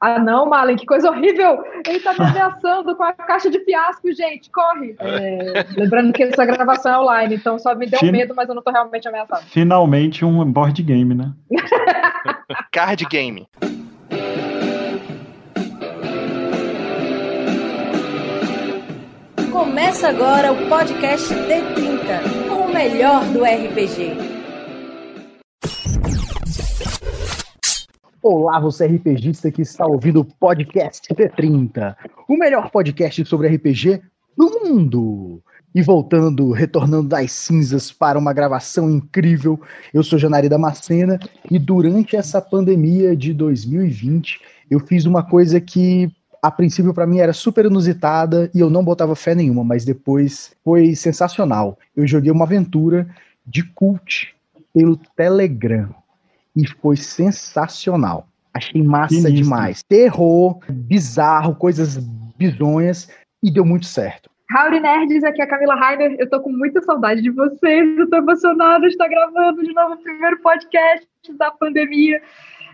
Ah, não, Malen, que coisa horrível! Ele tá me ameaçando com a caixa de fiasco, gente, corre! É, lembrando que essa gravação é online, então só me deu fin... medo, mas eu não tô realmente ameaçado. Finalmente um board game, né? Card game. Começa agora o podcast D30, com o melhor do RPG. Olá, você RPGista que está ouvindo o podcast T30, o melhor podcast sobre RPG do mundo. E voltando, retornando das cinzas para uma gravação incrível, eu sou Janari Damascena e durante essa pandemia de 2020 eu fiz uma coisa que a princípio para mim era super inusitada e eu não botava fé nenhuma, mas depois foi sensacional. Eu joguei uma aventura de cult pelo Telegram e foi sensacional. Achei massa demais. Terror, bizarro, coisas bizonhas e deu muito certo. Howdy Nerds, aqui é a Camila Rainer. Eu tô com muita saudade de vocês. Eu tô emocionada de estar gravando de novo o primeiro podcast da pandemia.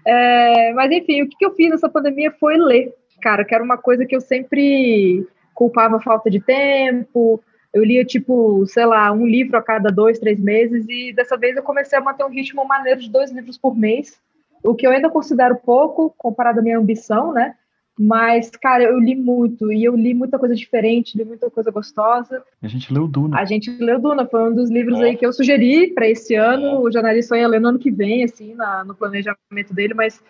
É, mas enfim, o que, que eu fiz nessa pandemia foi ler. Cara, que era uma coisa que eu sempre culpava falta de tempo, eu lia, tipo, sei lá, um livro a cada dois, três meses, e dessa vez eu comecei a manter um ritmo maneiro de dois livros por mês, o que eu ainda considero pouco, comparado à minha ambição, né? Mas, cara, eu li muito, e eu li muita coisa diferente, li muita coisa gostosa. A gente leu Duna. A gente leu Duna, foi um dos livros aí que eu sugeri para esse ano. O jornalista ia ler no ano que vem, assim, na, no planejamento dele, mas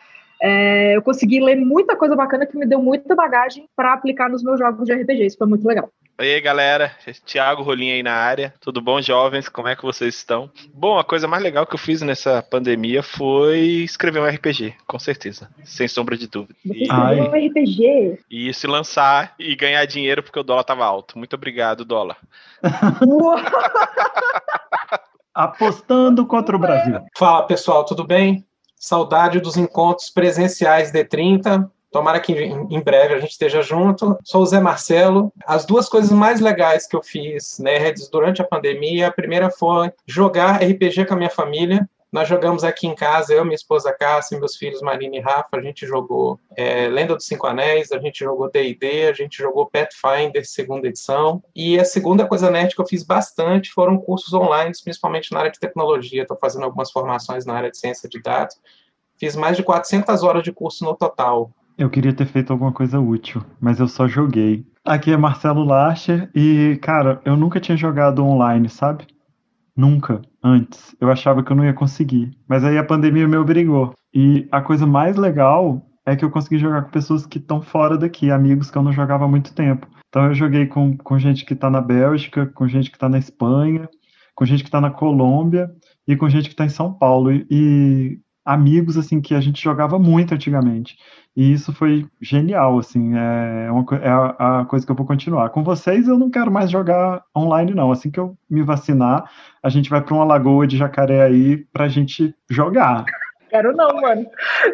é, eu consegui ler muita coisa bacana que me deu muita bagagem para aplicar nos meus jogos de RPG. Isso foi muito legal. E aí, galera, Thiago Rolinho aí na área. Tudo bom, jovens? Como é que vocês estão? Bom, a coisa mais legal que eu fiz nessa pandemia foi escrever um RPG, com certeza, sem sombra de dúvida. Você escreveu um RPG? E se lançar e ganhar dinheiro porque o dólar tava alto. Muito obrigado, dólar. Apostando contra o Brasil. Fala, pessoal, tudo bem? Saudade dos encontros presenciais D30. Tomara que em breve a gente esteja junto. Sou o Zé Marcelo. As duas coisas mais legais que eu fiz nerds né, durante a pandemia, a primeira foi jogar RPG com a minha família. Nós jogamos aqui em casa, eu, minha esposa Cássia, meus filhos Marina e Rafa, a gente jogou é, Lenda dos Cinco Anéis, a gente jogou D&D, a gente jogou Pathfinder, segunda edição. E a segunda coisa nerd que eu fiz bastante foram cursos online, principalmente na área de tecnologia. Estou fazendo algumas formações na área de ciência de dados. Fiz mais de 400 horas de curso no total. Eu queria ter feito alguma coisa útil, mas eu só joguei. Aqui é Marcelo Lacher e, cara, eu nunca tinha jogado online, sabe? Nunca, antes. Eu achava que eu não ia conseguir. Mas aí a pandemia me obrigou. E a coisa mais legal é que eu consegui jogar com pessoas que estão fora daqui, amigos que eu não jogava há muito tempo. Então eu joguei com, com gente que está na Bélgica, com gente que está na Espanha, com gente que está na Colômbia e com gente que está em São Paulo. E, e amigos assim que a gente jogava muito antigamente. E isso foi genial, assim, é, uma, é a, a, coisa que eu vou continuar. Com vocês eu não quero mais jogar online, não. Assim que eu me vacinar, a gente vai para uma lagoa de jacaré aí para a gente jogar. Quero não, mano.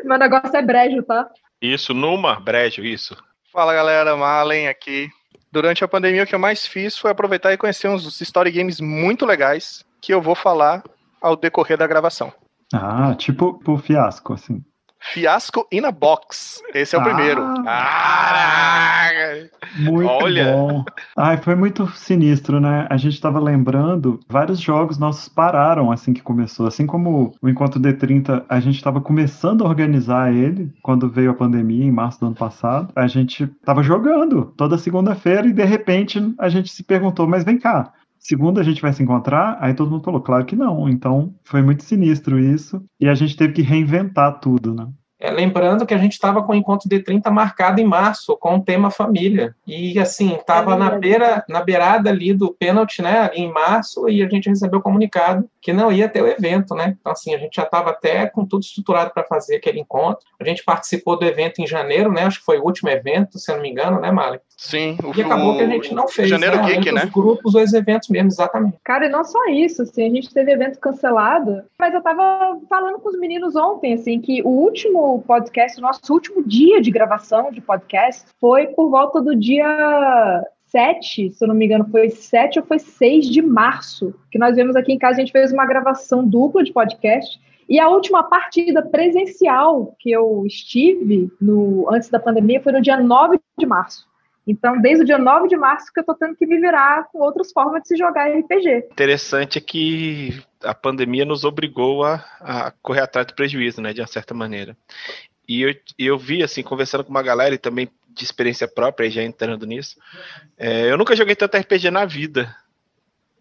Meu negócio é brejo, tá? Isso, numa, brejo, isso. Fala, galera, Malen aqui. Durante a pandemia, o que eu mais fiz foi aproveitar e conhecer uns story games muito legais que eu vou falar ao decorrer da gravação. Ah, tipo o fiasco, assim. Fiasco in a Box. Esse é o ah, primeiro. Caraca! Muito Olha. bom. Ai, foi muito sinistro, né? A gente estava lembrando, vários jogos nossos pararam assim que começou. Assim como o Encontro D30, a gente estava começando a organizar ele quando veio a pandemia, em março do ano passado. A gente estava jogando toda segunda-feira e de repente a gente se perguntou, mas vem cá, Segundo, a gente vai se encontrar? Aí todo mundo falou, claro que não. Então, foi muito sinistro isso. E a gente teve que reinventar tudo, né? É, lembrando que a gente estava com o encontro de 30 marcado em março, com o tema família. E assim, estava é na, beira, na beirada ali do pênalti, né? Ali em março, e a gente recebeu o comunicado que não ia ter o evento, né? Então, assim, a gente já estava até com tudo estruturado para fazer aquele encontro. A gente participou do evento em janeiro, né? Acho que foi o último evento, se eu não me engano, né, Mali? Sim. O, e acabou que a gente não fez. Janeiro né? Geek, né? Os grupos, os eventos mesmo, exatamente. Cara, e não só isso, assim, a gente teve evento cancelado, mas eu tava falando com os meninos ontem, assim, que o último podcast, o nosso último dia de gravação de podcast foi por volta do dia 7, se eu não me engano, foi 7 ou foi 6 de março, que nós vemos aqui em casa, a gente fez uma gravação dupla de podcast, E a última partida presencial que eu estive no antes da pandemia foi no dia 9 de março. Então, desde o dia 9 de março que eu tô tendo que me virar com outras formas de se jogar RPG. Interessante é que a pandemia nos obrigou a, a correr atrás do prejuízo, né, de uma certa maneira. E eu, eu vi, assim, conversando com uma galera e também de experiência própria, já entrando nisso, é, eu nunca joguei tanto RPG na vida,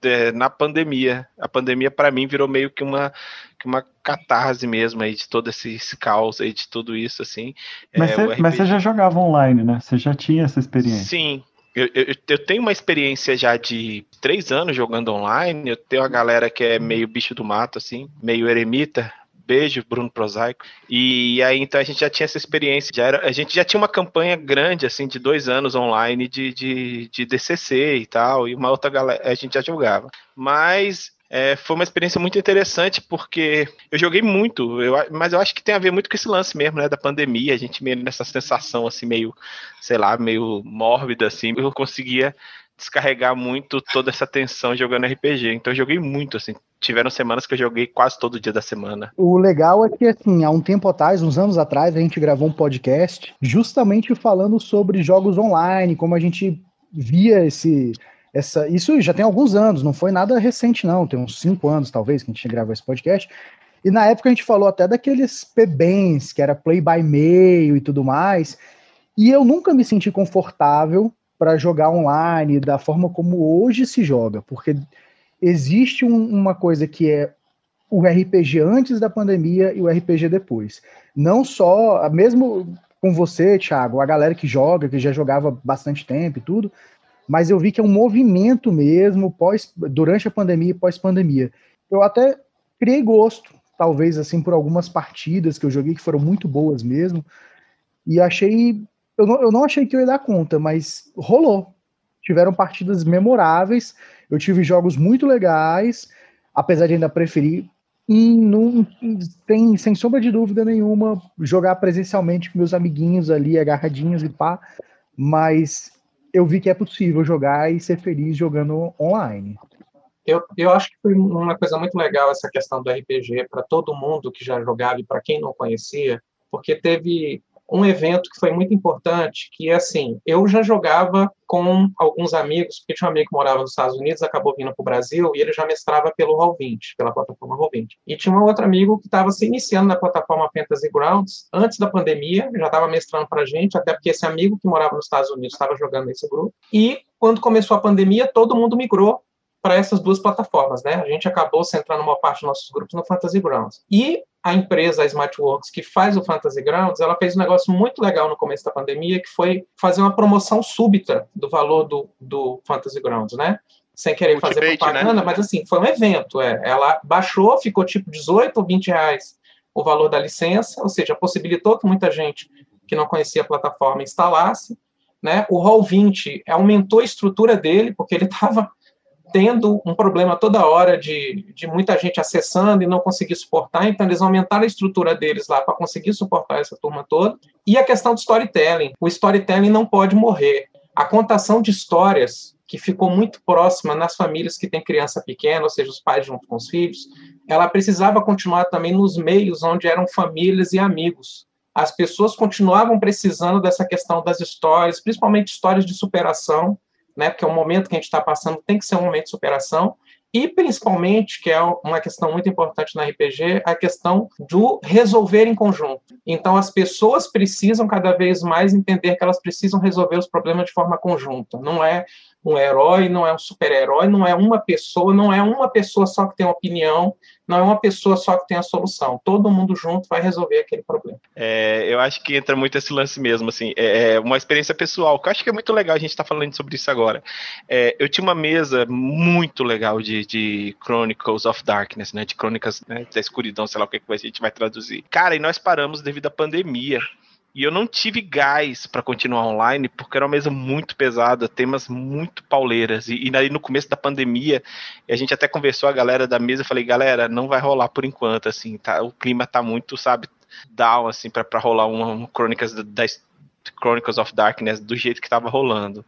é, na pandemia. A pandemia, para mim, virou meio que uma, que uma catarse mesmo aí de todo esse, esse caos aí, de tudo isso, assim. Mas, é, você, mas você já jogava online, né? Você já tinha essa experiência. Sim, eu, eu, eu, tenho uma experiência já de três anos jogando online. Eu tenho uma galera que é meio bicho do mato, assim, meio eremita. Beijo, Bruno Prosaico. E aí, então, a gente já tinha essa experiência. Já era, a gente já tinha uma campanha grande, assim, de dois anos online de, de, de DCC e tal. E uma outra galera, a gente já jogava. Mas é, foi uma experiência muito interessante porque eu joguei muito, eu, mas eu acho que tem a ver muito com esse lance mesmo, né, da pandemia, a gente meio nessa sensação assim meio, sei lá, meio mórbida assim, eu conseguia descarregar muito toda essa tensão jogando RPG. Então eu joguei muito assim. Tiveram semanas que eu joguei quase todo dia da semana. O legal é que assim, há um tempo atrás, uns anos atrás, a gente gravou um podcast justamente falando sobre jogos online, como a gente via esse essa, isso já tem alguns anos, não foi nada recente, não. Tem uns cinco anos, talvez, que a gente gravou esse podcast. E na época a gente falou até daqueles PBs, que era play by mail e tudo mais. E eu nunca me senti confortável para jogar online da forma como hoje se joga, porque existe um, uma coisa que é o RPG antes da pandemia e o RPG depois. Não só, mesmo com você, Thiago, a galera que joga, que já jogava bastante tempo e tudo, mas eu vi que é um movimento mesmo pós, durante a pandemia e pós-pandemia. Eu até criei gosto, talvez assim, por algumas partidas que eu joguei que foram muito boas mesmo, e achei. Eu não, eu não achei que eu ia dar conta, mas rolou. Tiveram partidas memoráveis, eu tive jogos muito legais, apesar de ainda preferir não tem, sem sombra de dúvida nenhuma, jogar presencialmente com meus amiguinhos ali, agarradinhos e pá. Mas eu vi que é possível jogar e ser feliz jogando online. Eu, eu acho que foi uma coisa muito legal essa questão do RPG para todo mundo que já jogava e para quem não conhecia, porque teve um evento que foi muito importante, que é assim, eu já jogava com alguns amigos, porque tinha um amigo que morava nos Estados Unidos, acabou vindo para o Brasil, e ele já mestrava pelo Roll20, pela plataforma Roll20. E tinha um outro amigo que estava se iniciando na plataforma Fantasy Grounds, antes da pandemia, já estava mestrando para a gente, até porque esse amigo que morava nos Estados Unidos estava jogando nesse grupo. E quando começou a pandemia, todo mundo migrou para essas duas plataformas, né? A gente acabou centrando uma parte dos nossos grupos no Fantasy Grounds. E a empresa a Smartworks, que faz o Fantasy Grounds, ela fez um negócio muito legal no começo da pandemia, que foi fazer uma promoção súbita do valor do, do Fantasy Grounds, né? Sem querer fazer né? propaganda, né? mas assim, foi um evento. É. Ela baixou, ficou tipo 18 ou 20 reais o valor da licença, ou seja, possibilitou que muita gente que não conhecia a plataforma instalasse. Né? O Roll20 aumentou a estrutura dele, porque ele estava tendo um problema toda hora de, de muita gente acessando e não conseguir suportar, então eles aumentaram a estrutura deles lá para conseguir suportar essa turma toda. E a questão do storytelling. O storytelling não pode morrer. A contação de histórias, que ficou muito próxima nas famílias que têm criança pequena, ou seja, os pais junto com os filhos, ela precisava continuar também nos meios onde eram famílias e amigos. As pessoas continuavam precisando dessa questão das histórias, principalmente histórias de superação, né? Porque o momento que a gente está passando tem que ser um momento de superação e principalmente, que é uma questão muito importante na RPG, a questão do resolver em conjunto. Então, as pessoas precisam cada vez mais entender que elas precisam resolver os problemas de forma conjunta. Não é um herói, não é um super-herói, não é uma pessoa, não é uma pessoa só que tem opinião, não é uma pessoa só que tem a solução. Todo mundo junto vai resolver aquele problema. É, eu acho que entra muito esse lance mesmo, assim, é, é uma experiência pessoal, que eu acho que é muito legal a gente estar tá falando sobre isso agora. É, eu tinha uma mesa muito legal de, de Chronicles of Darkness, né, de crônicas né, da escuridão, sei lá o que, que a gente vai traduzir. Cara, e nós paramos devido à pandemia. E eu não tive gás para continuar online, porque era uma mesa muito pesada, temas muito pauleiras. E, e aí no começo da pandemia, a gente até conversou a galera da mesa, falei, galera, não vai rolar por enquanto, assim, tá, o clima tá muito, sabe, down, assim, para rolar uma, uma crônicas da, da Chronicles of Darkness do jeito que estava rolando.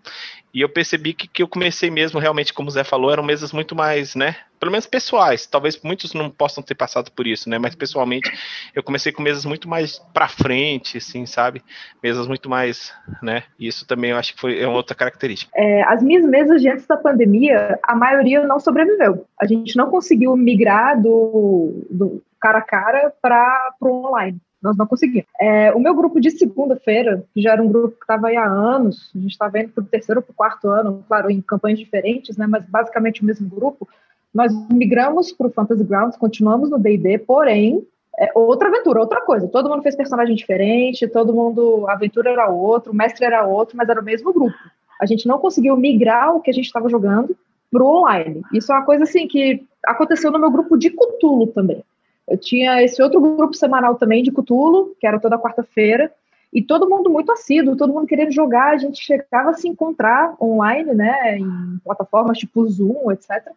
E eu percebi que, que eu comecei mesmo, realmente, como o Zé falou, eram mesas muito mais, né? Pelo menos pessoais. Talvez muitos não possam ter passado por isso, né? Mas pessoalmente, eu comecei com mesas muito mais pra frente, assim, sabe? Mesas muito mais, né? E isso também eu acho que foi é uma outra característica. É, as minhas mesas de antes da pandemia, a maioria não sobreviveu. A gente não conseguiu migrar do, do cara a cara para o online nós não conseguimos. É, o meu grupo de segunda-feira, que já era um grupo que estava aí há anos, a gente estava indo para o terceiro ou para o quarto ano, claro, em campanhas diferentes, né, mas basicamente o mesmo grupo, nós migramos para o Fantasy Grounds, continuamos no D&D, porém, é outra aventura, outra coisa. Todo mundo fez personagem diferente, todo mundo, a aventura era outro, o mestre era outro, mas era o mesmo grupo. A gente não conseguiu migrar o que a gente estava jogando para o online. Isso é uma coisa assim que aconteceu no meu grupo de Cthulhu também. Eu tinha esse outro grupo semanal também de Cutulo, que era toda quarta-feira, e todo mundo muito assíduo, todo mundo querendo jogar, a gente chegava a se encontrar online, né, em plataformas tipo Zoom, etc.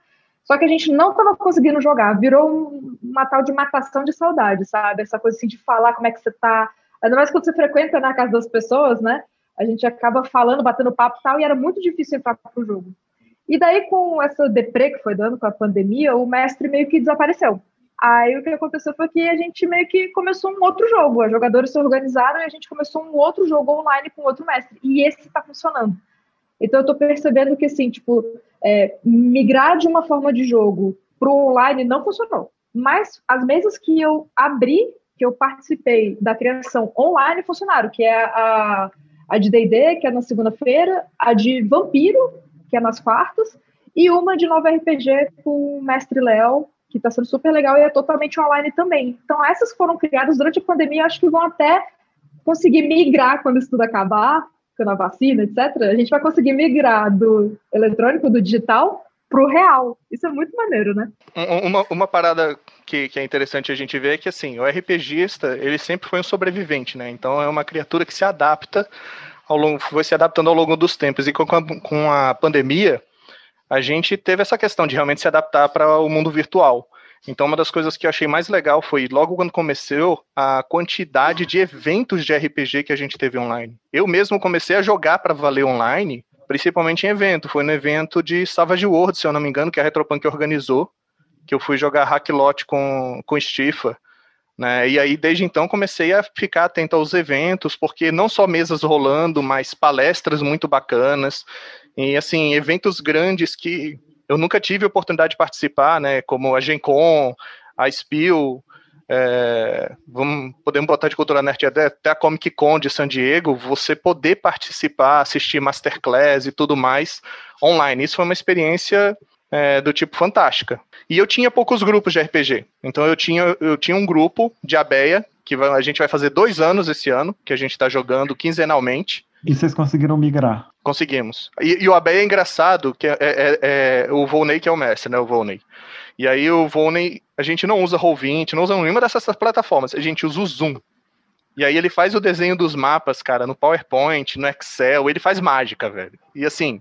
Só que a gente não estava conseguindo jogar, virou uma tal de matação de saudade, sabe? Essa coisa assim de falar como é que você tá. Ainda mais quando você frequenta na casa das pessoas, né? A gente acaba falando, batendo papo e tal, e era muito difícil entrar pro jogo. E daí, com essa deprê que foi dando com a pandemia, o mestre meio que desapareceu. Aí o que aconteceu foi que a gente meio que começou um outro jogo. Os jogadores se organizaram e a gente começou um outro jogo online com outro mestre. E esse está funcionando. Então eu tô percebendo que, assim, tipo, é, migrar de uma forma de jogo para o online não funcionou. Mas as mesas que eu abri, que eu participei da criação online, funcionaram, que é a, a de D&D, que é na segunda-feira, a de Vampiro, que é nas quartas, e uma de nova RPG com o Mestre Léo, que está sendo super legal e é totalmente online também. Então, essas foram criadas durante a pandemia, acho que vão até conseguir migrar quando isso tudo acabar, quando a vacina, etc. A gente vai conseguir migrar do eletrônico, do digital, para o real. Isso é muito maneiro, né? Uma, uma parada que, que, é interessante a gente ver é que, assim, o RPGista, ele sempre foi um sobrevivente, né? Então, é uma criatura que se adapta ao longo, foi se adaptando ao longo dos tempos. E com a, com a pandemia, a gente teve essa questão de realmente se adaptar para o mundo virtual. Então, uma das coisas que eu achei mais legal foi, logo quando começou, a quantidade de eventos de RPG que a gente teve online. Eu mesmo comecei a jogar para valer online, principalmente em evento. Foi no evento de Savage World, se eu não me engano, que a Retropunk organizou, que eu fui jogar Hacklot com, com Stifa. Né? E aí, desde então, comecei a ficar atento aos eventos, porque não só mesas rolando, mas palestras muito bacanas. E assim, eventos grandes que eu nunca tive a oportunidade de participar, né? Como a Gencom, a Spiel, é, vamos, podemos botar de cultura nerd até a Comic Con de San Diego, você poder participar, assistir masterclass e tudo mais online. Isso foi uma experiência é, do tipo fantástica. E eu tinha poucos grupos de RPG. Então eu tinha, eu tinha um grupo de Abeia, que a gente vai fazer dois anos esse ano, que a gente está jogando quinzenalmente. E vocês conseguiram migrar? Conseguimos. E, e o Abé é engraçado, que é, é, é, o Volney que é o mestre, né? O Volney. E aí o Volney, a gente não usa Roll20, não usa nenhuma dessas plataformas, a gente usa o Zoom. E aí ele faz o desenho dos mapas, cara, no PowerPoint, no Excel, ele faz mágica, velho. E assim,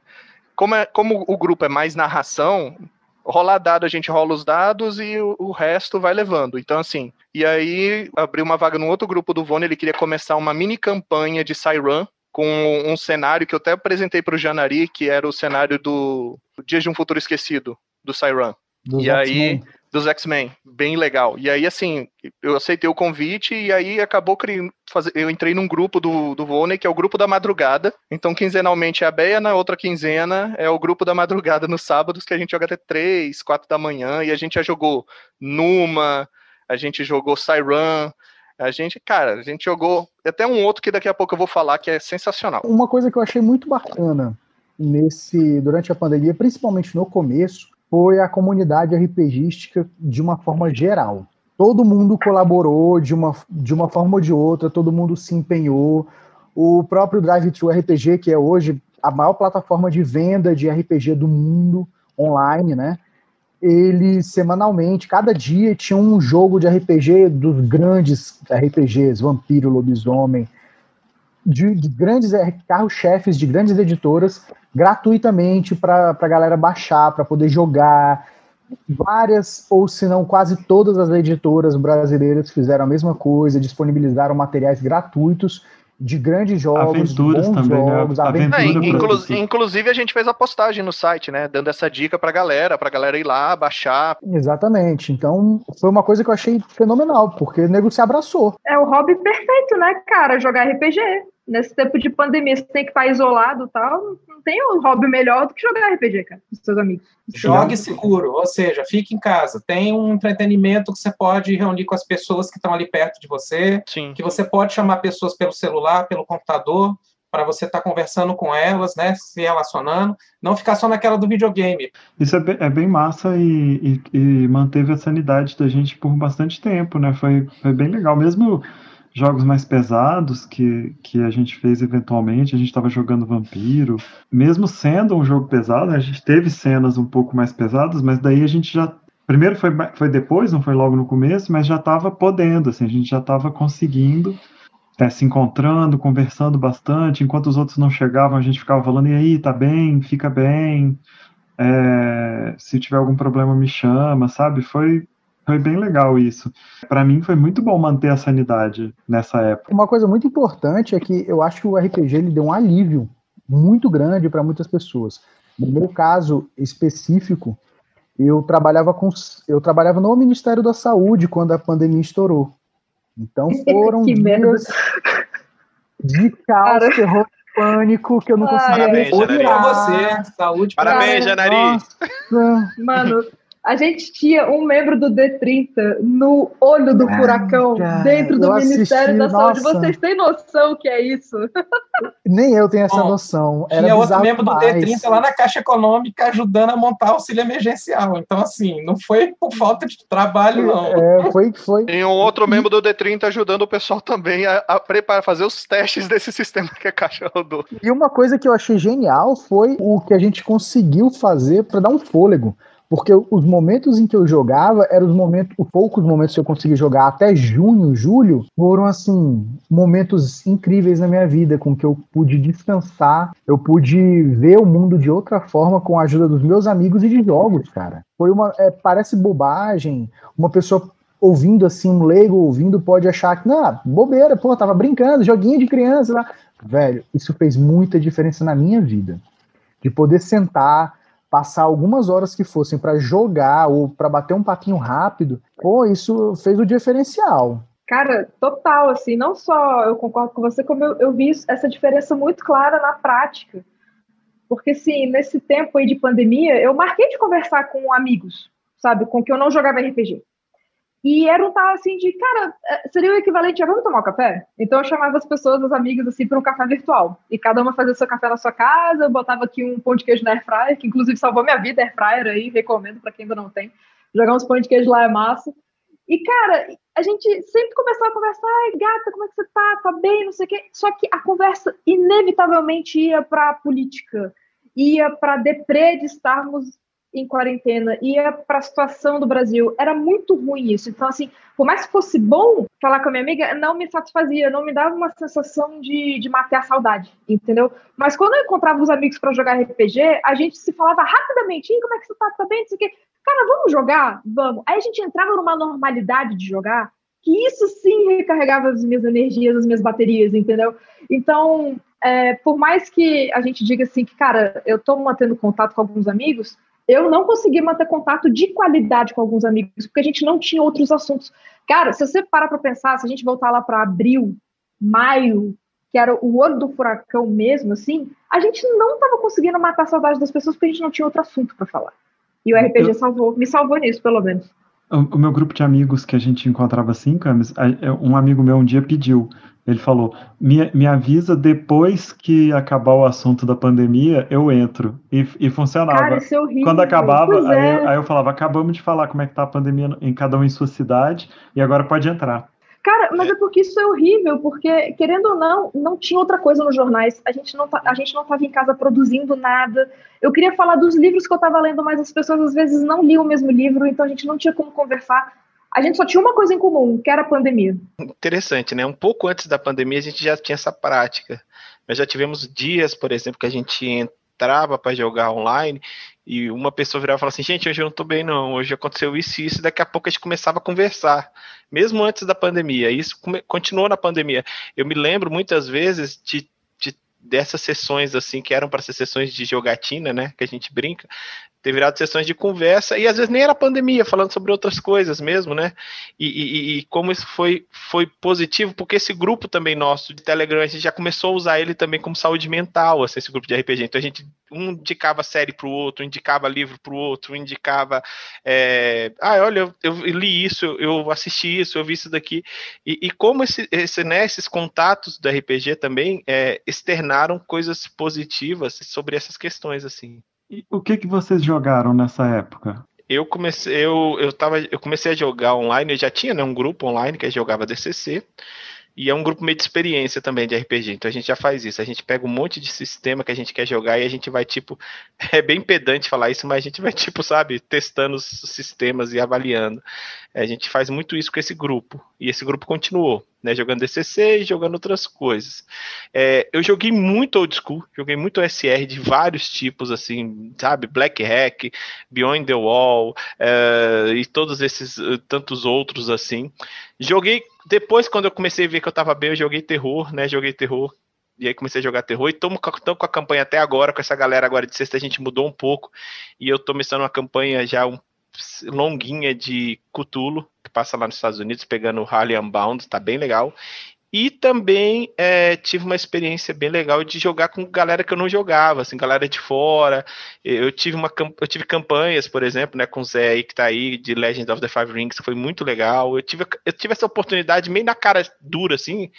como, é, como o grupo é mais narração, rolar dado, a gente rola os dados e o, o, resto vai levando. Então, assim, e aí abriu uma vaga no outro grupo do Vone, ele queria começar uma mini campanha de Cyran, com um cenário que eu até apresentei para o Janari, que era o cenário do Dias de um Futuro Esquecido, do Cyran. e aí, dos X-Men, bem legal. E aí, assim, eu aceitei o convite e aí acabou criando, eu entrei num grupo do, do Volney, que é o grupo da madrugada. Então, quinzenalmente é a Beia, na outra quinzena é o grupo da madrugada nos sábados, que a gente joga até três, quatro da manhã, e a gente já jogou Numa, a gente jogou Cyran, a gente, cara, a gente jogou até um outro que daqui a pouco eu vou falar que é sensacional. Uma coisa que eu achei muito bacana nesse durante a pandemia, principalmente no começo, foi a comunidade RPGística de uma forma geral. Todo mundo colaborou de uma, de uma forma ou de outra, todo mundo se empenhou. O próprio Drive Thru RPG, que é hoje a maior plataforma de venda de RPG do mundo online, né? Ele semanalmente, cada dia tinha um jogo de RPG dos grandes RPGs, Vampiro, Lobisomem, de, de grandes carros-chefes de grandes editoras, gratuitamente para a galera baixar, para poder jogar. Várias, ou se não quase todas as editoras brasileiras fizeram a mesma coisa, disponibilizaram materiais gratuitos de grandes jogos, Aventuras bons também, né? jogos, Aventura É, inclu- produto. inclusive a gente fez a postagem no site, né? Dando essa dica pra galera, pra galera ir lá, baixar. Exatamente. Então, foi uma coisa que eu achei fenomenal, porque o nego se abraçou. É o hobby perfeito, né, cara? Jogar RPG. Nesse tempo de pandemia, você tem que estar isolado e tal. Não tem um hobby melhor do que jogar RPG, cara, com seus amigos. Jogue seguro, ou seja, fique em casa. Tem um entretenimento que você pode reunir com as pessoas que estão ali perto de você, Sim. que você pode chamar pessoas pelo celular, pelo computador, para você estar conversando com elas, né, se relacionando, não ficar só naquela do videogame. Isso é bem, é bem massa e, e- e manteve a sanidade da gente por bastante tempo, né? Foi, foi bem legal. Mesmo jogos mais pesados que, que a gente fez eventualmente, a gente estava jogando Vampiro. Mesmo sendo um jogo pesado, a gente teve cenas um pouco mais pesadas, mas daí a gente já. Primeiro foi, foi depois, não foi logo no começo, mas já estava podendo, assim, a gente já estava conseguindo é, se encontrando, conversando bastante. Enquanto os outros não chegavam, a gente ficava falando: e aí, tá bem? Fica bem. É, se tiver algum problema, me chama, sabe? Foi, foi bem legal isso. Para mim, foi muito bom manter a sanidade nessa época. Uma coisa muito importante é que eu acho que o RPG ele deu um alívio muito grande para muitas pessoas. No meu caso específico, eu trabalhava com eu trabalhava no Ministério da Saúde quando a pandemia estourou. Então foram merda. dias de caos, Cara. terror, pânico que eu não Ai, conseguia Parabéns, Saúde respirar. pra você, saúde Parabéns. Janari. Nossa. Mano, a gente tinha um membro do D30 no olho do Cara, furacão, dentro do assisti, Ministério da Saúde. nossa. Vocês têm noção o que é isso? Nem eu tenho essa Bom, noção. Era Tinha outro membro do demais. D30 lá na Caixa Econômica ajudando a montar auxílio emergencial. Então, assim, não foi por falta de trabalho, não. É, foi, foi. Tem um outro membro do D30 ajudando o pessoal também a, a preparar, fazer os testes desse sistema que a Caixa rodou. E uma coisa que eu achei genial foi o que a gente conseguiu fazer para dar um fôlego. Porque os momentos em que eu jogava eram os momentos, os poucos momentos que eu consegui jogar até junho, julho, foram assim, momentos incríveis na minha vida, com que eu pude descansar, eu pude ver o mundo de outra forma com a ajuda dos meus amigos e de jogos, cara. Foi uma. é, parece bobagem, uma pessoa ouvindo assim, um leigo ouvindo, pode achar que, não, bobeira, pô, tava brincando, joguinho de criança lá. Velho, isso fez muita diferença na minha vida. De poder sentar, passar algumas horas que fossem para jogar ou para bater um papinho rápido, pô, isso fez o diferencial. Cara, total, assim, não só eu concordo com você, como eu, eu vi essa diferença muito clara na prática. Porque, assim, nesse tempo aí de pandemia, eu marquei de conversar com amigos, sabe, com que eu não jogava RPG. E era um tal, assim, de, cara, eh, seria o equivalente a vamos tomar um café? Então eu chamava as pessoas, as amigas, assim, para um café virtual. E cada uma fazia seu café na sua casa, eu botava aqui um pão de queijo na airfryer, que inclusive salvou minha vida, airfryer aí, recomendo para quem ainda não tem. Jogar uns pão de queijo lá é massa. E, cara, a gente sempre começava a conversar, ai, gata, como é que você tá? Tá bem, não sei o quê. Só que a conversa inevitavelmente ia pra política, ia pra deprê de estarmos em quarentena, ia pra situação do Brasil. Era muito ruim isso. Então, assim, por mais que fosse bom falar com a minha amiga, não me satisfazia, não me dava uma sensação de, de matar a saudade, entendeu? Mas quando eu encontrava os amigos pra jogar RPG, a gente se falava rapidamente, como é que você tá? Tá bem? Não sei o quê. Cara, vamos jogar? Vamos. Aí a gente entrava numa normalidade de jogar, que isso sim recarregava as minhas energias, as minhas baterias, entendeu? Então, é, por mais que a gente diga assim que, cara, eu tô mantendo contato com alguns amigos, eu não consegui manter contato de qualidade com alguns amigos, porque a gente não tinha outros assuntos. Cara, se você parar para pensar, se a gente voltar lá para abril, maio, que era o olho do furacão mesmo, assim, a gente não estava conseguindo matar a saudade das pessoas porque a gente não tinha outro assunto para falar. E o RPG Eu- salvou, me salvou nisso, pelo menos. O, o meu grupo de amigos que a gente encontrava assim, Camis, é, um amigo meu um dia pediu, ele falou, me, me avisa depois que acabar o assunto da pandemia, eu entro. E, e funcionava. Cara, isso é horrível. Quando acabava, aí, é. aí eu falava, acabamos de falar como é que tá a pandemia em cada um em sua cidade, e agora pode entrar. Cara, mas é porque isso é horrível, porque, querendo ou não, não tinha outra coisa nos jornais. A gente não, tá, a gente não estava em casa produzindo nada. Eu queria falar dos livros que eu estava lendo, mas as pessoas às vezes não liam o mesmo livro, então a gente não tinha como conversar. A gente só tinha uma coisa em comum, que era a pandemia. Interessante, né? Um pouco antes da pandemia a gente já tinha essa prática. Nós já tivemos dias, por exemplo, que a gente entrava para jogar online e uma pessoa virava e falava assim, gente, hoje eu não tô bem não, hoje aconteceu isso e isso, e daqui a pouco a gente começava a conversar, mesmo antes da pandemia, isso continuou na pandemia. Eu me lembro muitas vezes de dessas sessões assim, que eram para ser sessões de jogatina, né, que a gente brinca, ter virado sessões de conversa, e às vezes nem era pandemia, falando sobre outras coisas mesmo, né? E, e, e, como isso foi, foi positivo, porque esse grupo também nosso de Telegram, a gente já começou a usar ele também como saúde mental, assim, esse grupo de RPG. Então a gente um indicava série para o outro, indicava livro para o outro, indicava. É, ah, olha, eu, eu, li isso, eu assisti isso, eu vi isso daqui. E, e como esse, esse, né, esses contatos do RPG também é, externaram coisas positivas sobre essas questões, assim. E o que, que vocês jogaram nessa época? Eu comecei, eu, eu, tava, eu comecei a jogar online, eu já tinha né, um grupo online que jogava DCC, e é um grupo meio de experiência também de RPG. Então a gente já faz isso. A gente pega um monte de sistema que a gente quer jogar e a gente vai, tipo. É bem pedante falar isso, mas a gente vai, tipo, sabe, testando os sistemas e avaliando. É, a gente faz muito isso com esse grupo. E esse grupo continuou, né? Jogando DCC e jogando outras coisas. É, eu joguei muito old school, joguei muito SR de vários tipos, assim, sabe? Black Hack, Beyond the Wall, é, e todos esses, tantos outros, assim. Joguei depois, quando eu comecei a ver que eu tava bem, eu joguei terror, né? Joguei terror. E aí comecei a jogar terror. E tô, tô com a campanha até agora, com essa galera agora de sexta, a gente mudou um pouco. E eu tô começando uma campanha já um, longuinha de Cthulhu, que passa lá nos Estados Unidos, pegando o Harley Unbound, tá bem legal. E também é, tive uma experiência bem legal de jogar com galera que eu não jogava, assim, galera de fora. Eu tive, uma, eu tive campanhas, por exemplo, né, com o Zé aí, que tá aí, de Legend of the Five Rings, que foi muito legal. Eu tive, eu tive essa oportunidade meio na cara dura, assim,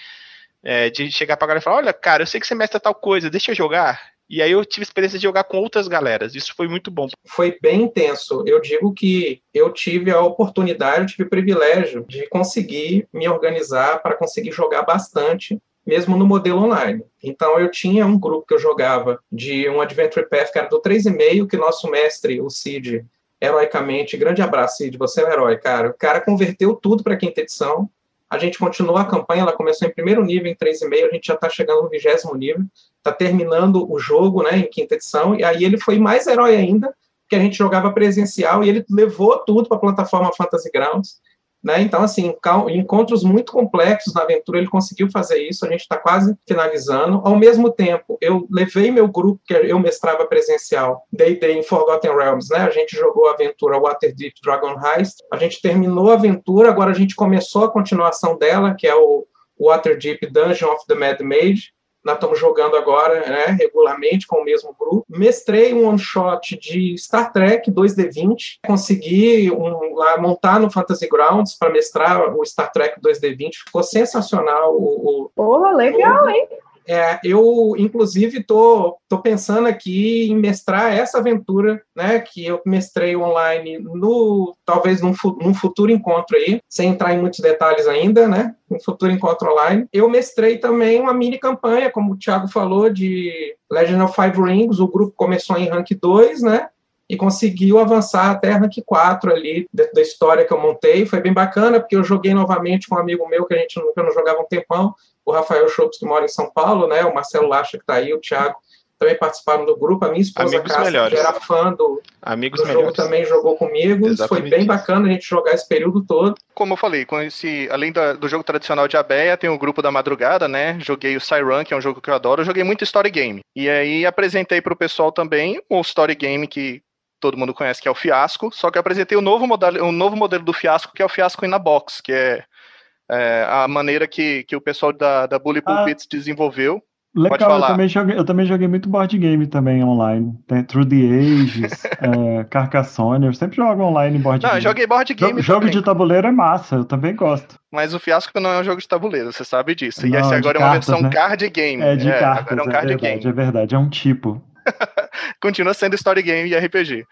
é, de chegar pra galera e falar: olha, cara, eu sei que você mestra tal coisa, deixa eu jogar. E aí eu tive experiência de jogar com outras galeras. Isso foi muito bom. Foi bem intenso. Eu digo que eu tive a oportunidade, eu tive o privilégio de conseguir me organizar para conseguir jogar bastante, mesmo no modelo online. Então eu tinha um grupo que eu jogava de um Adventure Path que era do 3,5, que nosso mestre, o Cid, heroicamente, grande abraço, Cid, você é um herói, cara. O cara converteu tudo para quinta edição. A gente continuou a campanha, ela começou em primeiro nível, em 3,5, a gente já está chegando no vigésimo nível está terminando o jogo, né, em quinta edição, e aí ele foi mais herói ainda, que a gente jogava presencial e ele levou tudo para a plataforma Fantasy Grounds. Né? Então, assim, encontros muito complexos na aventura, ele conseguiu fazer isso, a gente está quase finalizando. Ao mesmo tempo, eu levei meu grupo, que eu mestrava presencial, D&D em Forgotten Realms, né? A gente jogou a aventura Waterdeep Dragon Heist, a gente terminou a aventura, agora a gente começou a continuação dela, que é o Waterdeep Dungeon of the Mad Mage, nós estamos jogando agora né, regularmente com o mesmo grupo. Mestrei um one shot de Star Trek 2D20, consegui um, lá montar no Fantasy Grounds para mestrar o Star Trek 2D20, ficou sensacional. O, o, legal, o, hein? É, eu, inclusive, tô, tô pensando aqui em mestrar essa aventura, né, que eu mestrei online no, talvez num, num futuro encontro aí, sem entrar em muitos detalhes ainda, né, um futuro encontro online. Eu mestrei também uma mini campanha, como o Thiago falou, de Legend of Five Rings, o grupo começou em rank 2, né, e conseguiu avançar até rank 4 ali, dentro da história que eu montei. Foi bem bacana, porque eu joguei novamente com um amigo meu que a gente nunca não jogava um tempão, o Rafael Schopes, que mora em São Paulo, né? O Marcelo Lacha, que está aí, o Thiago, também participaram do grupo. A minha esposa, Amigos Cássia, que era fã do, Amigos do jogo, também jogou comigo. Exatamente. Foi bem bacana a gente jogar esse período todo. Como eu falei, com esse, além da, do jogo tradicional de Abeia, tem o grupo da madrugada, né? Joguei o Cyran, que é um jogo que eu adoro. Eu joguei muito Story Game. E aí apresentei para o pessoal também o Story Game que todo mundo conhece, que é o Fiasco. Só que eu apresentei o um novo modelo, um novo modelo do Fiasco, que é o Fiasco in a Box, que é é, a maneira que, que o pessoal da, da Bully Pulpits ah, desenvolveu. Legal, eu também, joguei, eu também joguei muito board game também online. Tem Through the Ages, é, Carcassonne, eu sempre jogo online board não, game. Não, joguei board game Jogo de tabuleiro é massa, eu também gosto. Mas o Fiasco não é um jogo de tabuleiro, você sabe disso. E não, esse agora é uma cartas, versão né? card game. É, de é, cartas, é, um card é verdade, game. é verdade, é um tipo. Continua sendo story game e RPG.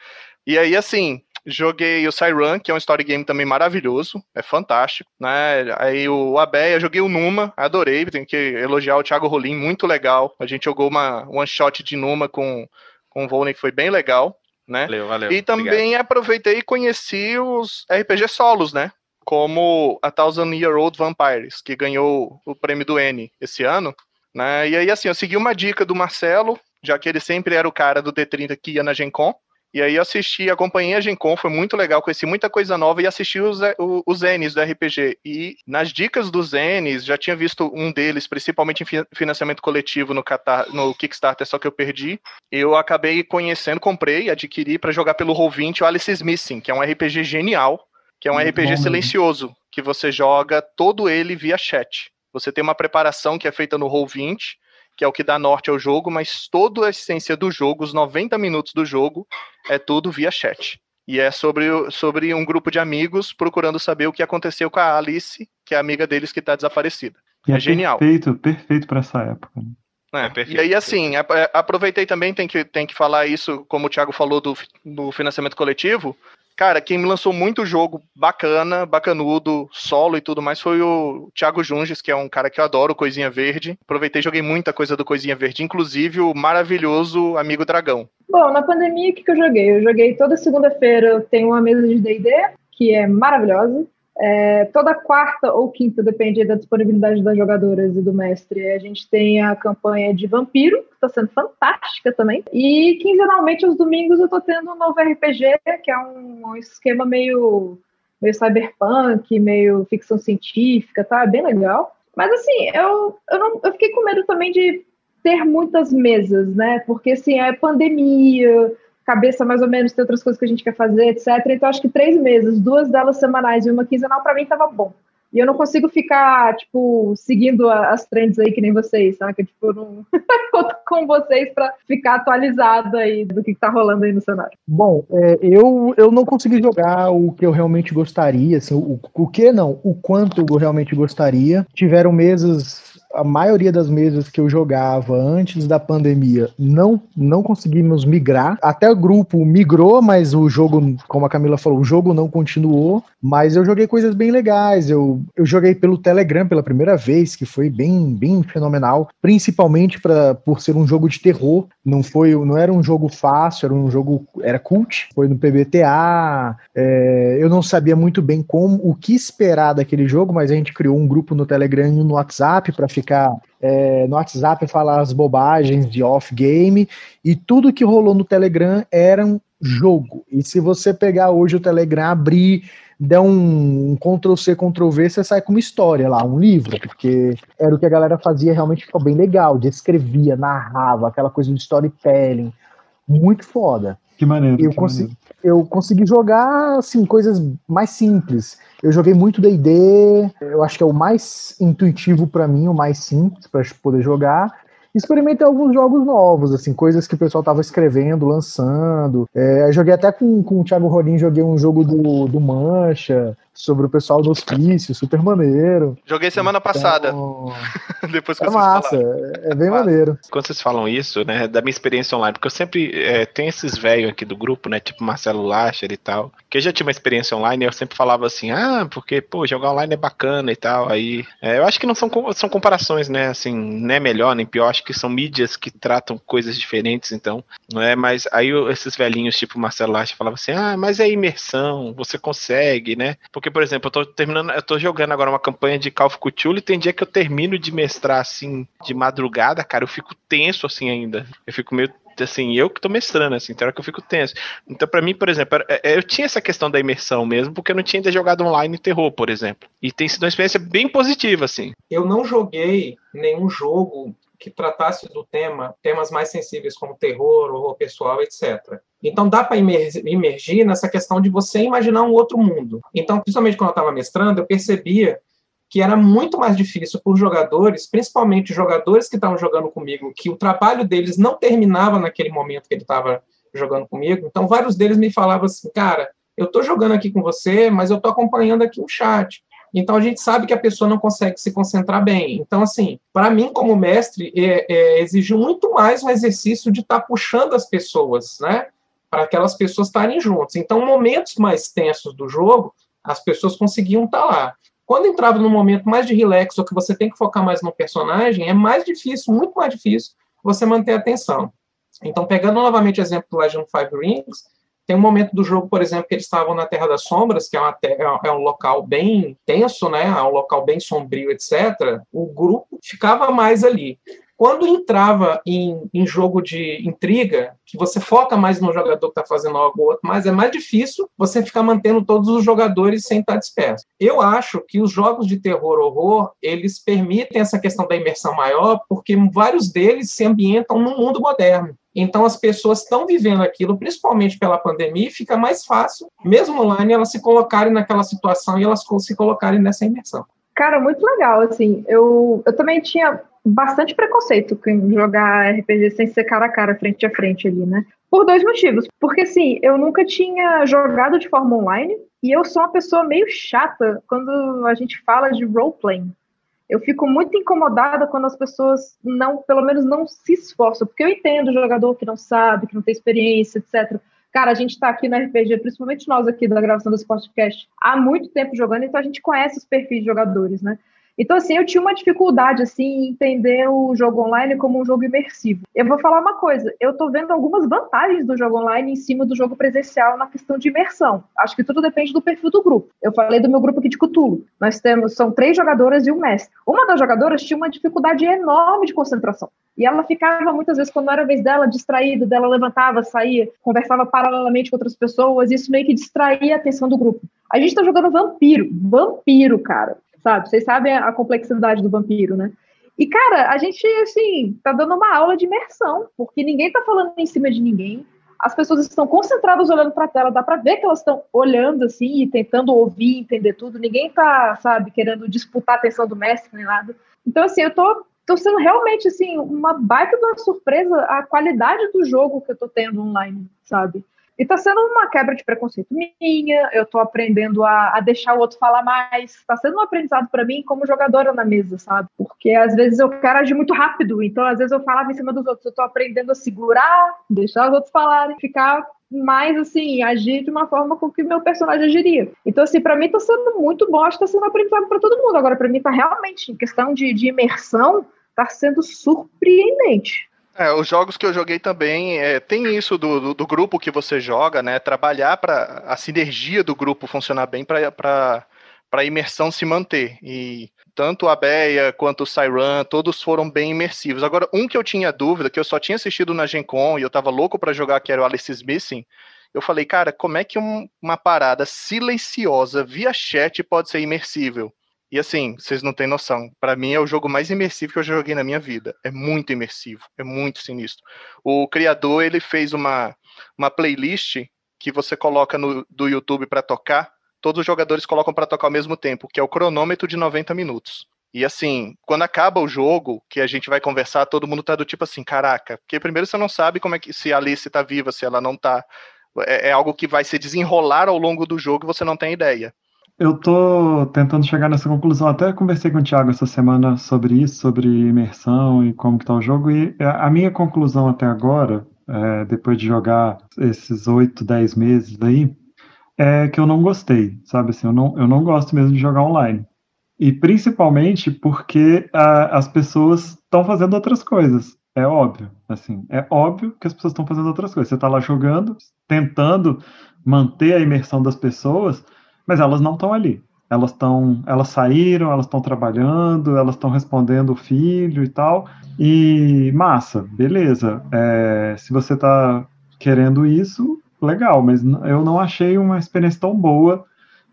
E aí, assim, Joguei o Cyran, que é um story game também maravilhoso, é fantástico, né? Aí o Abeia, joguei o Numa, adorei, tenho que elogiar o Thiago Rolim, muito legal. A gente jogou uma one shot de Numa com, com o Volney, que foi bem legal, né? Valeu, valeu. E também Obrigado. aproveitei e conheci os RPG solos, né? Como a Thousand Year Old Vampires, que ganhou o prêmio do N esse ano. Né? E aí, assim, eu segui uma dica do Marcelo, já que ele sempre era o cara do D30 que ia na Gen Con. E aí assisti, acompanhei a Gen Con, foi muito legal, conheci muita coisa nova e assisti os, os Zens do RPG. E nas dicas dos Zens, já tinha visto um deles, principalmente em financiamento coletivo no, Qatar, no Kickstarter, só que eu perdi. Eu acabei conhecendo, comprei, adquiri para jogar pelo Roll20 o Alice Missing, que é um RPG genial, que é um muito RPG silencioso, que você joga todo ele via chat. Você tem uma preparação que é feita no Roll20, que é o que dá norte ao jogo, mas toda a essência do jogo, os 90 minutos do jogo, é tudo via chat. E é sobre, sobre um grupo de amigos procurando saber o que aconteceu com a Alice, que é a amiga deles que está desaparecida. E é, é genial. Perfeito, perfeito para essa época. Né? É, é e aí, assim, é, aproveitei também, tem que, tem que falar isso, como o Thiago falou do, do financiamento coletivo. Cara, quem me lançou muito jogo bacana, bacanudo, solo e tudo mais foi o Thiago Junges, que é um cara que eu adoro, Coisinha Verde. Aproveitei joguei muita coisa do Coisinha Verde, inclusive o maravilhoso Amigo Dragão. Bom, na pandemia, o que, que eu joguei? Eu joguei toda segunda-feira, eu tenho uma mesa de D&D, que é maravilhosa. É, toda quarta ou quinta, depende da disponibilidade das jogadoras e do mestre, a gente tem a campanha de Vampiro, que está sendo fantástica também. E quinzenalmente, aos domingos, eu estou tendo um novo RPG, que é um, um, esquema meio, meio cyberpunk, meio ficção científica, tá? Bem legal. Mas assim, eu, eu, não, eu fiquei com medo também de ter muitas mesas, né? Porque assim, é pandemia, cabeça mais ou menos, tem outras coisas que a gente quer fazer, etc. Então, acho que três meses, duas delas semanais e uma quinzenal, para mim tava bom. E eu não consigo ficar, tipo, seguindo as trends aí que nem vocês, sabe? Que, tipo, eu não conto com vocês para ficar atualizado aí do que tá rolando aí no cenário. Bom, é, eu, eu não consegui jogar o que eu realmente gostaria, assim, o, o que não, o quanto eu realmente gostaria. Tiveram meses a maioria das mesas que eu jogava antes da pandemia não não conseguimos migrar. Até o grupo migrou, mas o jogo, como a Camila falou, o jogo não continuou. Mas eu joguei coisas bem legais. Eu, eu joguei pelo Telegram pela primeira vez, que foi bem bem fenomenal, principalmente para por ser um jogo de terror. Não foi, não era um jogo fácil, era um jogo era cult. Foi no PBTA. É, eu não sabia muito bem como o que esperar daquele jogo, mas a gente criou um grupo no Telegram e no WhatsApp para ficar ficar é, no WhatsApp falar as bobagens de off-game, e tudo que rolou no Telegram era um jogo. E se você pegar hoje o Telegram, abrir, der um, um Ctrl-C, Ctrl-V, você sai com uma história lá, um livro, porque era o que a galera fazia, realmente ficou bem legal, descrevia, narrava, aquela coisa de storytelling, muito foda. Que maneiro. Eu, que consegui, maneiro. Eu consegui jogar assim, coisas mais simples. Eu joguei muito DD, eu acho que é o mais intuitivo para mim, o mais simples para poder jogar experimentei alguns jogos novos, assim, coisas que o pessoal tava escrevendo, lançando. É, joguei até com, com o Thiago Rolim, joguei um jogo do, do Mancha, sobre o pessoal do hospício, super maneiro. Joguei semana então, passada. Depois que é massa, é, é bem maneiro. Quando vocês falam isso, né, da minha experiência online, porque eu sempre é, tenho esses velhos aqui do grupo, né, tipo Marcelo Lacher e tal, que eu já tinha uma experiência online e eu sempre falava assim, ah, porque, pô, jogar online é bacana e tal, aí, é, eu acho que não são, são comparações, né, assim, nem é melhor nem pior, acho que são mídias que tratam coisas diferentes, então, não é, mas aí esses velhinhos, tipo Marcelo Lacher, falavam assim, ah, mas é imersão, você consegue, né, porque por exemplo, eu tô terminando, eu tô jogando agora uma campanha de Call of e tem dia que eu termino de mestrar assim de madrugada, cara, eu fico tenso assim ainda. Eu fico meio assim, eu que tô mestrando, assim, tem hora que eu fico tenso. Então, para mim, por exemplo, eu tinha essa questão da imersão mesmo, porque eu não tinha ainda jogado online terror, por exemplo. E tem sido uma experiência bem positiva, assim. Eu não joguei nenhum jogo que tratasse do tema, temas mais sensíveis como terror, horror pessoal, etc. Então dá para imergir nessa questão de você imaginar um outro mundo. Então, principalmente quando eu estava mestrando, eu percebia que era muito mais difícil por jogadores, principalmente jogadores que estavam jogando comigo, que o trabalho deles não terminava naquele momento que ele estava jogando comigo. Então, vários deles me falavam assim, cara, eu estou jogando aqui com você, mas eu estou acompanhando aqui o chat. Então a gente sabe que a pessoa não consegue se concentrar bem. Então, assim, para mim, como mestre, é, é, exigiu muito mais um exercício de estar tá puxando as pessoas, né? Para aquelas pessoas estarem juntas. Então, momentos mais tensos do jogo, as pessoas conseguiam estar tá lá. Quando entrava no momento mais de relax, ou que você tem que focar mais no personagem, é mais difícil, muito mais difícil, você manter a atenção. Então, pegando novamente o exemplo do Legend of Five Rings, tem um momento do jogo, por exemplo, que eles estavam na Terra das Sombras, que é, uma é um local bem tenso, né? É um local bem sombrio, etc. O grupo ficava mais ali. Quando entrava em, em, jogo de intriga, que você foca mais no jogador que está fazendo algo ou outro, mas é mais difícil você ficar mantendo todos os jogadores sem estar disperso. Eu acho que os jogos de terror horror, eles permitem essa questão da imersão maior, porque vários deles se ambientam no mundo moderno. Então as pessoas estão vivendo aquilo, principalmente pela pandemia, e fica mais fácil, mesmo online, elas se colocarem naquela situação e elas se colocarem nessa imersão. Cara, muito legal, assim. Eu, eu também tinha bastante preconceito com jogar RPG sem ser cara a cara, frente a frente ali, né? Por dois motivos. Porque, assim, eu nunca tinha jogado de forma online e eu sou uma pessoa meio chata quando a gente fala de roleplaying. Eu fico muito incomodada quando as pessoas não, pelo menos não se esforçam, porque eu entendo o jogador que não sabe, que não tem experiência, etc. Cara, a gente está aqui no RPG, principalmente nós aqui da gravação desse podcast, há muito tempo jogando, então a gente conhece os perfis de jogadores, né? Então, assim, eu tinha uma dificuldade, assim, em entender o jogo online como um jogo imersivo. Eu vou falar uma coisa, eu tô vendo algumas vantagens do jogo online em cima do jogo presencial na questão de imersão. Acho que tudo depende do perfil do grupo. Eu falei do meu grupo aqui de Cthulhu. Nós temos, são três jogadoras e um mestre. Uma das jogadoras tinha uma dificuldade enorme de concentração. E ela ficava, muitas vezes, quando era a vez dela, distraída, dela levantava, saía, conversava paralelamente com outras pessoas, e isso meio que distraía a atenção do grupo. A gente tá jogando vampiro. Vampiro, cara sabe? Vocês sabem a complexidade do vampiro, né? E, cara, a gente, assim, tá dando uma aula de imersão, porque ninguém tá falando em cima de ninguém. As pessoas estão concentradas olhando para a tela, dá para ver que elas estão olhando assim e tentando ouvir, entender tudo. Ninguém tá, sabe, querendo disputar a atenção do mestre nem nada. Então, assim, eu tô, tô sendo realmente, assim, uma baita de uma surpresa a qualidade do jogo que eu tô tendo online, sabe? E está sendo uma quebra de preconceito minha, eu estou aprendendo a, a, deixar o outro falar mais. Está sendo um aprendizado para mim como jogadora na mesa, sabe? Porque às vezes eu quero agir muito rápido, então às vezes eu falava em cima dos outros. Eu estou aprendendo a segurar, deixar os outros falarem, ficar mais assim, agir de uma forma com que meu personagem agiria. Então, assim, para mim está sendo muito bom, acho que está sendo aprendizado para todo mundo. Agora, para mim, está realmente, em questão de, de imersão, está sendo surpreendente. É, os jogos que eu joguei também é, tem isso do, do, do, grupo que você joga, né? Trabalhar para a sinergia do grupo funcionar bem para a imersão se manter. E tanto a Beia quanto o Siren, todos foram bem imersivos. Agora, um que eu tinha dúvida, que eu só tinha assistido na Gen Con e eu tava louco para jogar, que era o Alice Missing, eu falei, cara, como é que um, uma parada silenciosa via chat pode ser imersível? E assim, vocês não têm noção. Para mim é o jogo mais imersivo que eu já joguei na minha vida. É muito imersivo, é muito sinistro. O criador ele fez uma, uma playlist que você coloca no do YouTube para tocar. Todos os jogadores colocam para tocar ao mesmo tempo, que é o cronômetro de 90 minutos. E assim, quando acaba o jogo, que a gente vai conversar, todo mundo tá do tipo assim, caraca, porque primeiro você não sabe como é que se a Alice tá viva, se ela não tá. É, é algo que vai se desenrolar ao longo do jogo você não tem ideia. Eu tô tentando chegar nessa conclusão. Até conversei com o Thiago essa semana sobre isso, sobre imersão e como que tá o jogo. E a minha conclusão até agora, é, depois de jogar esses 8, 10 meses aí, é que eu não gostei, sabe assim, eu não, eu não gosto mesmo de jogar online. E principalmente porque a, as pessoas estão fazendo outras coisas. É óbvio, assim, é óbvio que as pessoas estão fazendo outras coisas. Você está lá jogando, tentando manter a imersão das pessoas, mas elas não estão ali. Elas estão, elas saíram, elas estão trabalhando, elas estão respondendo o filho e tal. E massa, beleza. É, se você está querendo isso, legal. Mas eu não achei uma experiência tão boa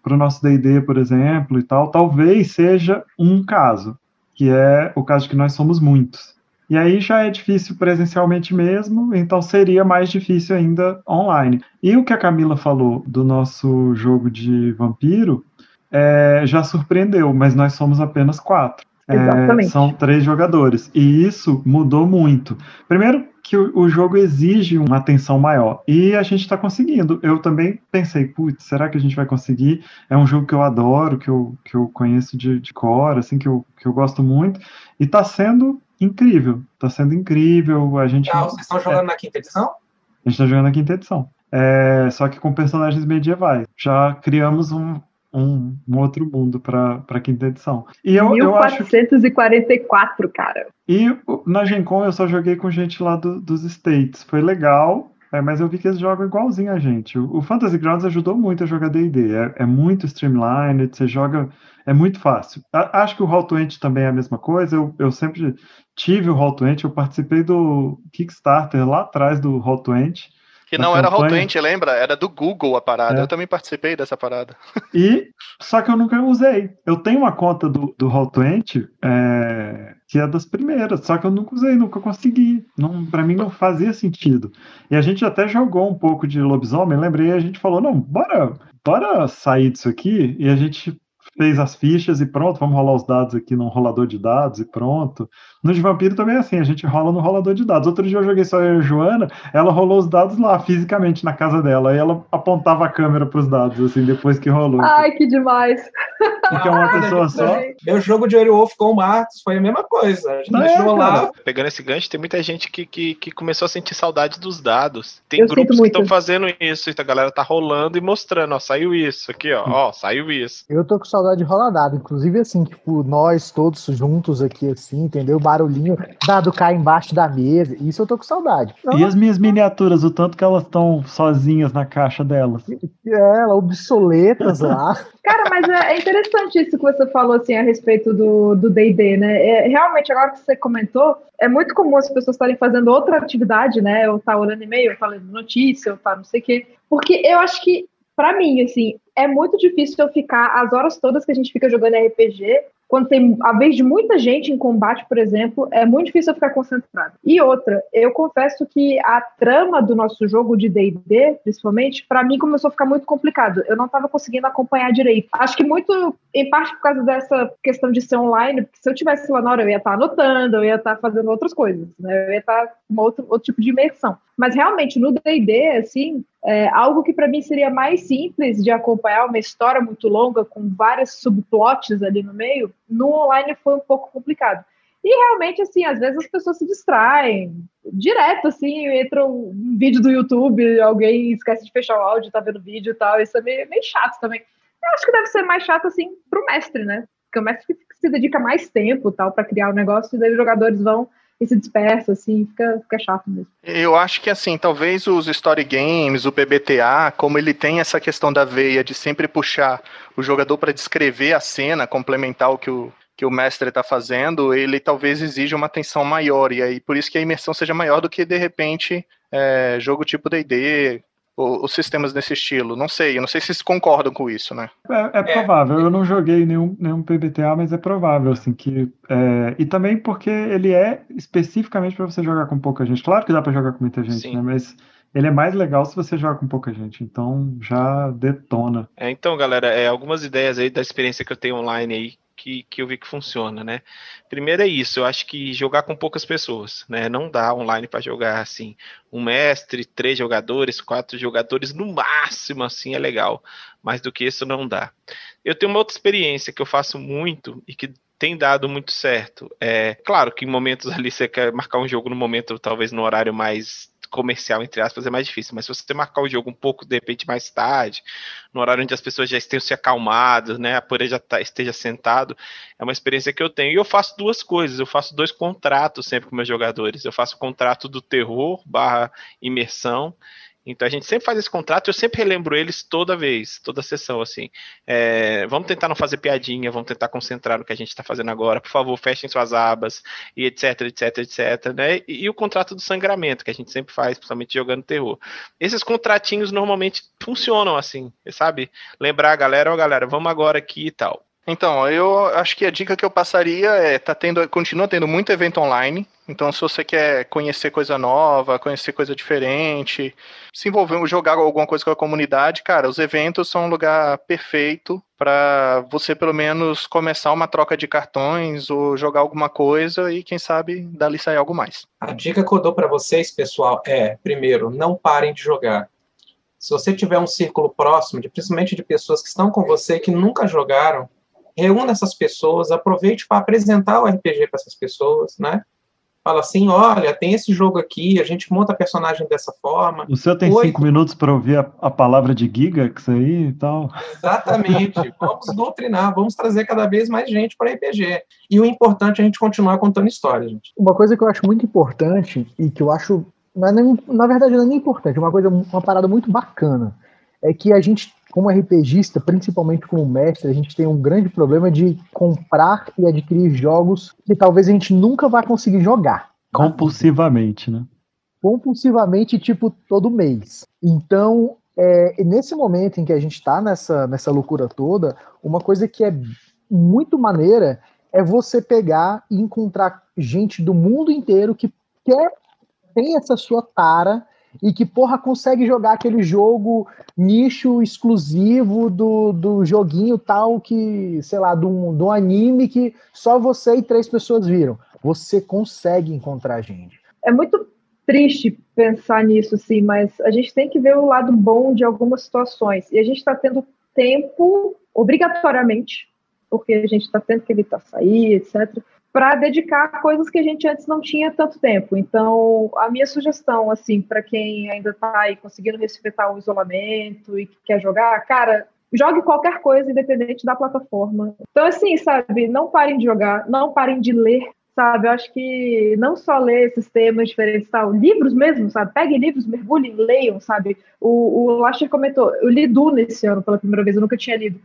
para o nosso D&D, por exemplo, e tal. Talvez seja um caso, que é o caso de que nós somos muitos. E aí já é difícil presencialmente mesmo, então seria mais difícil ainda online. E o que a Camila falou do nosso jogo de vampiro é, já surpreendeu, mas nós somos apenas quatro. É, são três jogadores. E isso mudou muito. Primeiro, que o, o jogo exige uma atenção maior. E a gente está conseguindo. Eu também pensei, putz, será que a gente vai conseguir? É um jogo que eu adoro, que eu, que eu conheço de, de cor, assim, que eu, que eu gosto muito. E está sendo incrível. Tá sendo incrível. A gente. Ah, vocês estão jogando é, na quinta edição? A gente tá jogando na quinta edição. É, só que com personagens medievais. Já criamos um, um, um outro mundo para a quinta edição. E eu, 1444, eu acho cara. E na Gen Con eu só joguei com gente lá do, dos States. Foi legal. É, mas eu vi que eles jogam igualzinho a gente. O, Fantasy Grounds ajudou muito a jogar D&D. É, é, muito streamlined, você joga... É muito fácil. A, acho que o Roll20 também é a mesma coisa. Eu, eu sempre tive o Roll20, eu participei do Kickstarter lá atrás do Roll20. Que não era Roll20, lembra? Era do Google a parada. É. Eu também participei dessa parada. E só que eu nunca usei. Eu tenho uma conta do, do Roll20 é, que é das primeiras, só que eu nunca usei, nunca consegui. Não, para mim não fazia sentido. E a gente até jogou um pouco de lobisomem, lembrei, a gente falou, não, bora, bora sair disso aqui e a gente fez as fichas e pronto, vamos rolar os dados aqui num rolador de dados e pronto. No de vampiro também é assim, a gente rola no rolador de dados. Outro dia eu joguei só eu e a Joana, ela rolou os dados lá fisicamente na casa dela, e ela apontava a câmera para os dados, assim, depois que rolou. Ai, que demais! Porque é uma pessoa só. Meu jogo de Werewolf com o Marcos foi a mesma coisa. A gente é, lá. Pegando esse gancho, tem muita gente que, que, que, começou a sentir saudade dos dados. Tem eu grupos que estão fazendo isso, então a galera tá rolando e mostrando, ó, saiu isso aqui, ó, ó, saiu isso. Eu tô com saudade de rolar dado, inclusive assim, tipo, nós todos juntos aqui, assim, entendeu? Barulhinho, dado cai embaixo da mesa. Isso eu tô com saudade. Então, e as minhas miniaturas, o tanto que elas estão sozinhas na caixa delas. É, obsoletas lá. Cara, mas é, é interessante isso que você falou assim a respeito do D&D, né? É, realmente, agora que você comentou, é muito comum as pessoas estarem fazendo outra atividade, né? Ou tá olhando e-mail, ou tá lendo notícia, ou tá não sei o quê. Porque eu acho que, para mim, assim, é muito difícil eu ficar as horas todas que a gente fica jogando RPG quando tem a vez de muita gente em combate, por exemplo, é muito difícil eu ficar concentrado. E outra, eu confesso que a trama do nosso jogo de D&D, principalmente, para mim começou a ficar muito complicado. Eu não estava conseguindo acompanhar direito. Acho que muito, em parte por causa dessa questão de ser online, porque se eu tivesse lá na hora, eu ia estar anotando, eu ia estar fazendo outras coisas, né? Eu ia estar com outro, outro tipo de imersão. Mas realmente, no D&D, assim, é, algo que para mim seria mais simples de acompanhar uma história muito longa com vários subplots ali no meio, no online foi um pouco complicado. E realmente, assim, às vezes as pessoas se distraem direto, assim, entra um vídeo do YouTube, alguém esquece de fechar o áudio, tá vendo vídeo e tal, isso é meio, meio chato também. Eu acho que deve ser mais chato, assim, pro mestre, né? Porque o mestre se dedica mais tempo, tal, para criar o negócio, e daí os jogadores vão e se dispersa, assim, fica, fica chato mesmo. Eu acho que, assim, talvez os story games, o PBTA, como ele tem essa questão da veia de sempre puxar o jogador para descrever a cena, complementar o que o, que o mestre está fazendo, ele talvez exija uma atenção maior, e aí por isso que a imersão seja maior do que, de repente, é, jogo tipo D&D, os sistemas desse estilo. Não sei, eu não sei se vocês concordam com isso, né? É, é provável. Eu não joguei nenhum, nenhum PBTA, mas é provável, assim, que. É... E também porque ele é especificamente para você jogar com pouca gente. Claro que dá para jogar com muita gente, Sim. né? Mas ele é mais legal se você joga com pouca gente, então já detona. É, então, galera, é, algumas ideias aí da experiência que eu tenho online aí que, que eu vi que funciona, né? Primeiro é isso, eu acho que jogar com poucas pessoas, né? Não dá online para jogar assim, um mestre, três jogadores, quatro jogadores, no máximo assim é legal, mais do que isso não dá. Eu tenho uma outra experiência que eu faço muito e que tem dado muito certo. É claro que em momentos ali você quer marcar um jogo no momento, talvez no horário mais comercial, entre aspas, é mais difícil. Mas se você marcar o jogo um pouco, de repente, mais tarde, no horário onde as pessoas já estejam se acalmado, né? A poeira já tá, esteja sentado, é uma experiência que eu tenho. E eu faço duas coisas, eu faço dois contratos sempre com meus jogadores. Eu faço o contrato do terror barra imersão então a gente sempre faz esse contrato, eu sempre relembro eles toda vez, toda sessão, assim. É, vamos tentar não fazer piadinha, vamos tentar concentrar no que a gente está fazendo agora. Por favor, fechem suas abas, e etc, etc, etc, né? E, e, o contrato do sangramento, que a gente sempre faz, principalmente jogando terror. Esses contratinhos normalmente funcionam assim, sabe? Lembrar a galera, ó, oh, galera, vamos agora aqui e tal. Então, eu acho que a dica que eu passaria é, tá tendo, continua tendo muito evento online. Então, se você quer conhecer coisa nova, conhecer coisa diferente, se envolver, jogar alguma coisa com a comunidade, cara, os eventos são um lugar perfeito para você pelo menos começar uma troca de cartões ou jogar alguma coisa e quem sabe dali sair algo mais. A dica que eu dou para vocês, pessoal, é, primeiro, não parem de jogar. Se você tiver um círculo próximo, principalmente de pessoas que estão com você que nunca jogaram, reúna essas pessoas, aproveite para apresentar o RPG para essas pessoas, né? Fala assim, olha, tem esse jogo aqui, a gente monta personagem dessa forma. O senhor tem Oi, cinco minutos para ouvir a, a, palavra de Gigax aí e tal? Exatamente. vamos doutrinar, vamos trazer cada vez mais gente para RPG. E o importante é a gente continuar contando histórias, gente. Uma coisa que eu acho muito importante e que eu acho, é nem, na verdade não é nem importante, é uma coisa, uma parada muito bacana, é que a gente como RPGista, principalmente como mestre, a gente tem um grande problema de comprar e adquirir jogos que talvez a gente nunca vai conseguir jogar. Compulsivamente, né? Compulsivamente, tipo, todo mês. Então, é, nesse momento em que a gente está nessa, nessa loucura toda, uma coisa que é muito maneira é você pegar e encontrar gente do mundo inteiro que quer, tem essa sua tara e que, porra, consegue jogar aquele jogo nicho exclusivo do, do joguinho tal que, sei lá, do, do anime que só você e três pessoas viram. Você consegue encontrar gente. É muito triste pensar nisso, sim, mas a gente tem que ver o lado bom de algumas situações. E a gente está tendo tempo, obrigatoriamente, porque a gente está tendo que evitar sair, etc., para dedicar a coisas que a gente antes não tinha tanto tempo. Então, a minha sugestão, assim, para quem ainda está aí conseguindo respeitar o isolamento e que quer jogar, cara, jogue qualquer coisa, independente da plataforma. Então, assim, sabe, não parem de jogar, não parem de ler, sabe? Eu acho que não só ler esses temas diferentes, tal, livros mesmo, sabe? Peguem livros, mergulhem, leiam, sabe? O, o Lasher comentou, eu li Duna esse ano pela primeira vez, eu nunca tinha lido.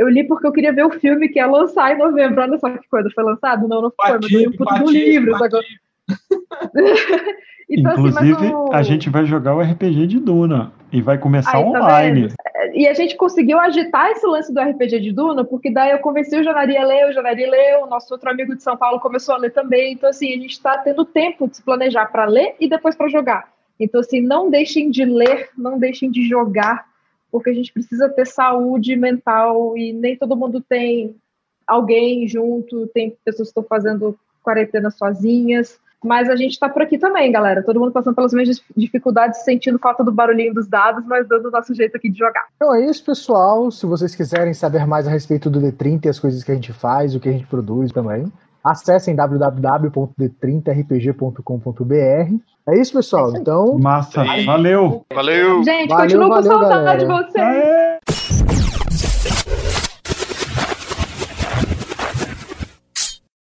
Eu li porque eu queria ver o filme que ia lançar em novembro. Olha só que coisa, foi lançado? Não, não foi, mas eu li um livro. Agora... então, Inclusive, assim, o... a gente vai jogar o RPG de Duna e vai começar Aí, tá online. Tá e a gente conseguiu agitar esse lance do RPG de Duna, porque daí eu convenci o Janari a ler, o Janari leu, o nosso outro amigo de São Paulo começou a ler também. Então, assim, a gente está tendo tempo de se planejar para ler e depois para jogar. Então, assim, não deixem de ler, não deixem de jogar, porque a gente precisa ter saúde mental e nem todo mundo tem alguém junto, tem pessoas que estão fazendo quarentena sozinhas. Mas a gente está por aqui também, galera. Todo mundo passando pelas mesmas dificuldades, sentindo falta do barulhinho dos dados, mas dando o nosso jeito aqui de jogar. Então é isso, pessoal. Se vocês quiserem saber mais a respeito do D30 e as coisas que a gente faz, o que a gente produz também, acessem www.d30rpg.com.br. É isso, pessoal. Então. Massa. Valeu. Valeu. Gente, valeu, continua com saudade valeu, de vocês.